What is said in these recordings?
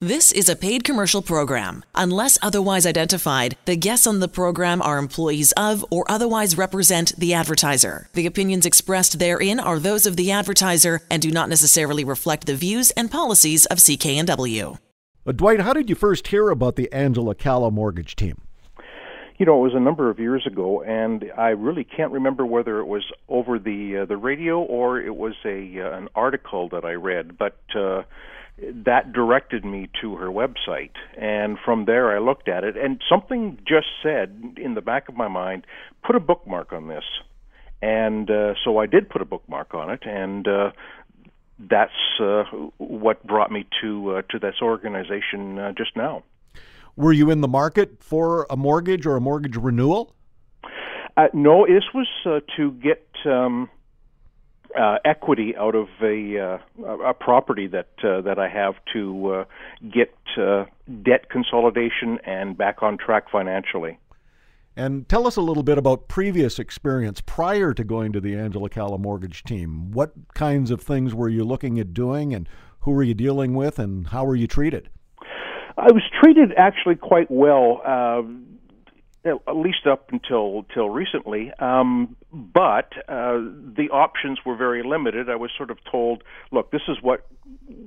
This is a paid commercial program. Unless otherwise identified, the guests on the program are employees of or otherwise represent the advertiser. The opinions expressed therein are those of the advertiser and do not necessarily reflect the views and policies of CKNW. Uh, Dwight, how did you first hear about the Angela Calla mortgage team? You know, it was a number of years ago, and I really can't remember whether it was over the uh, the radio or it was a uh, an article that I read, but. That directed me to her website. And from there, I looked at it, and something just said in the back of my mind, put a bookmark on this. And uh, so I did put a bookmark on it, and uh, that's uh, what brought me to uh, to this organization uh, just now. Were you in the market for a mortgage or a mortgage renewal? Uh, no, this was uh, to get um, uh, equity out of a uh, a property that uh, that I have to uh, get uh, debt consolidation and back on track financially. And tell us a little bit about previous experience prior to going to the Angela Calla mortgage team. What kinds of things were you looking at doing, and who were you dealing with, and how were you treated? I was treated actually quite well. Uh, at least up until till recently. Um, but uh, the options were very limited. I was sort of told, "Look, this is what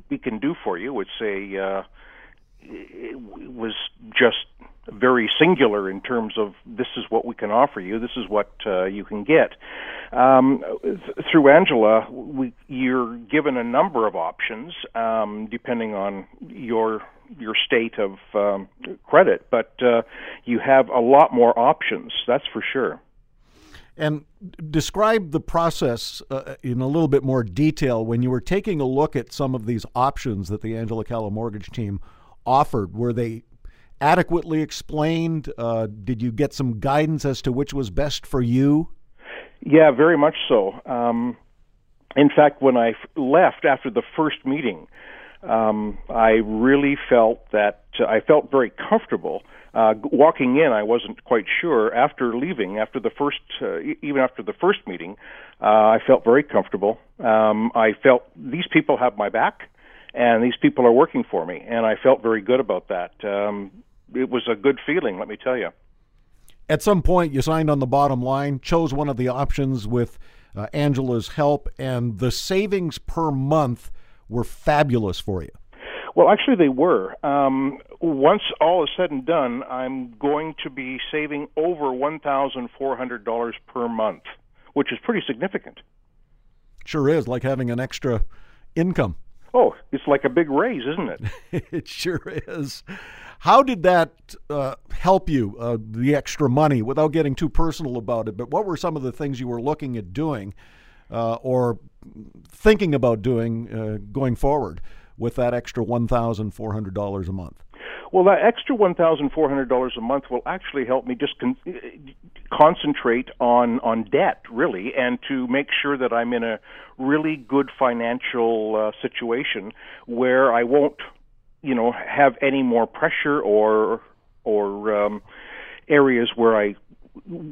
we can do for you." It's a uh, was just very singular in terms of this is what we can offer you. This is what uh, you can get. Um, th- through Angela, we, you're given a number of options um, depending on your your state of um, credit, but uh, you have a lot more options. That's for sure. And describe the process uh, in a little bit more detail when you were taking a look at some of these options that the Angela Calla mortgage team offered. Were they adequately explained? Uh, did you get some guidance as to which was best for you? Yeah, very much so. Um, in fact, when I left after the first meeting, um, I really felt that uh, I felt very comfortable. Uh, walking in, I wasn't quite sure. After leaving, after the first, uh, even after the first meeting, uh, I felt very comfortable. Um, I felt these people have my back, and these people are working for me, and I felt very good about that. Um, it was a good feeling, let me tell you. At some point, you signed on the bottom line, chose one of the options with uh, Angela's help, and the savings per month were fabulous for you. Well, actually, they were. Um, once all is said and done, I'm going to be saving over $1,400 per month, which is pretty significant. Sure is, like having an extra income. Oh, it's like a big raise, isn't it? it sure is. How did that uh, help you, uh, the extra money, without getting too personal about it? But what were some of the things you were looking at doing uh, or thinking about doing uh, going forward with that extra $1,400 a month? Well, that extra $1,400 a month will actually help me just con- concentrate on, on debt, really, and to make sure that I'm in a really good financial uh, situation where I won't, you know, have any more pressure or, or, um, areas where I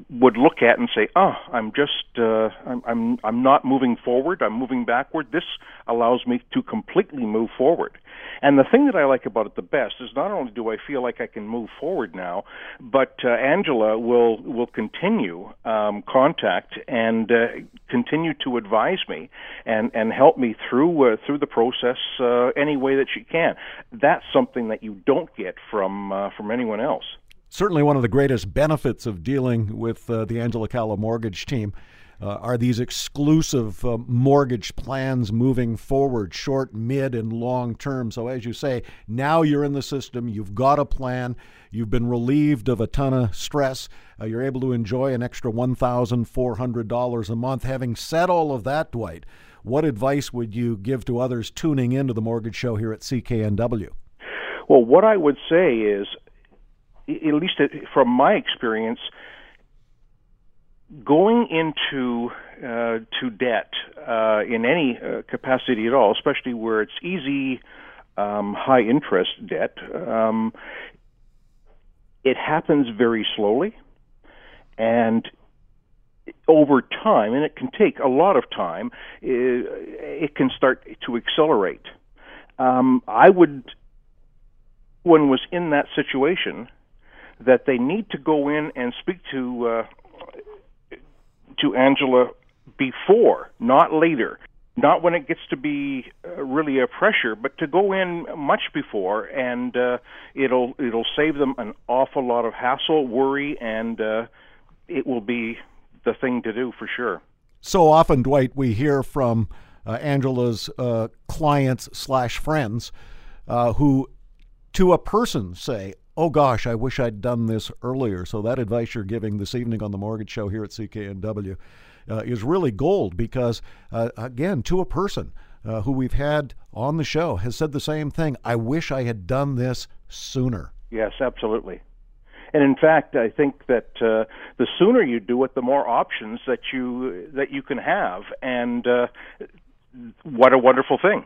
would look at and say, "Oh, I'm just uh, I'm I'm I'm not moving forward. I'm moving backward." This allows me to completely move forward. And the thing that I like about it the best is not only do I feel like I can move forward now, but uh, Angela will will continue um, contact and uh, continue to advise me and and help me through uh, through the process uh, any way that she can. That's something that you don't get from uh, from anyone else certainly one of the greatest benefits of dealing with uh, the Angela Calla mortgage team uh, are these exclusive uh, mortgage plans moving forward, short, mid, and long term. So, as you say, now you're in the system, you've got a plan, you've been relieved of a ton of stress, uh, you're able to enjoy an extra $1,400 a month. Having said all of that, Dwight, what advice would you give to others tuning into the Mortgage Show here at CKNW? Well, what I would say is at least from my experience, going into uh, to debt uh, in any uh, capacity at all, especially where it's easy, um, high interest debt, um, it happens very slowly, and over time, and it can take a lot of time, it, it can start to accelerate. Um, I would one was in that situation, that they need to go in and speak to uh, to Angela before, not later. Not when it gets to be uh, really a pressure, but to go in much before, and uh, it'll it'll save them an awful lot of hassle, worry, and uh, it will be the thing to do for sure. So often, Dwight, we hear from uh, Angela's uh, clients slash friends uh, who, to a person, say, "Oh gosh, I wish I'd done this earlier." So that advice you're giving this evening on the Mortgage Show here at CKNW uh, is really gold because, uh, again, to a person. Uh, who we've had on the show has said the same thing. I wish I had done this sooner. Yes, absolutely. And in fact, I think that uh, the sooner you do it, the more options that you that you can have, and uh, what a wonderful thing.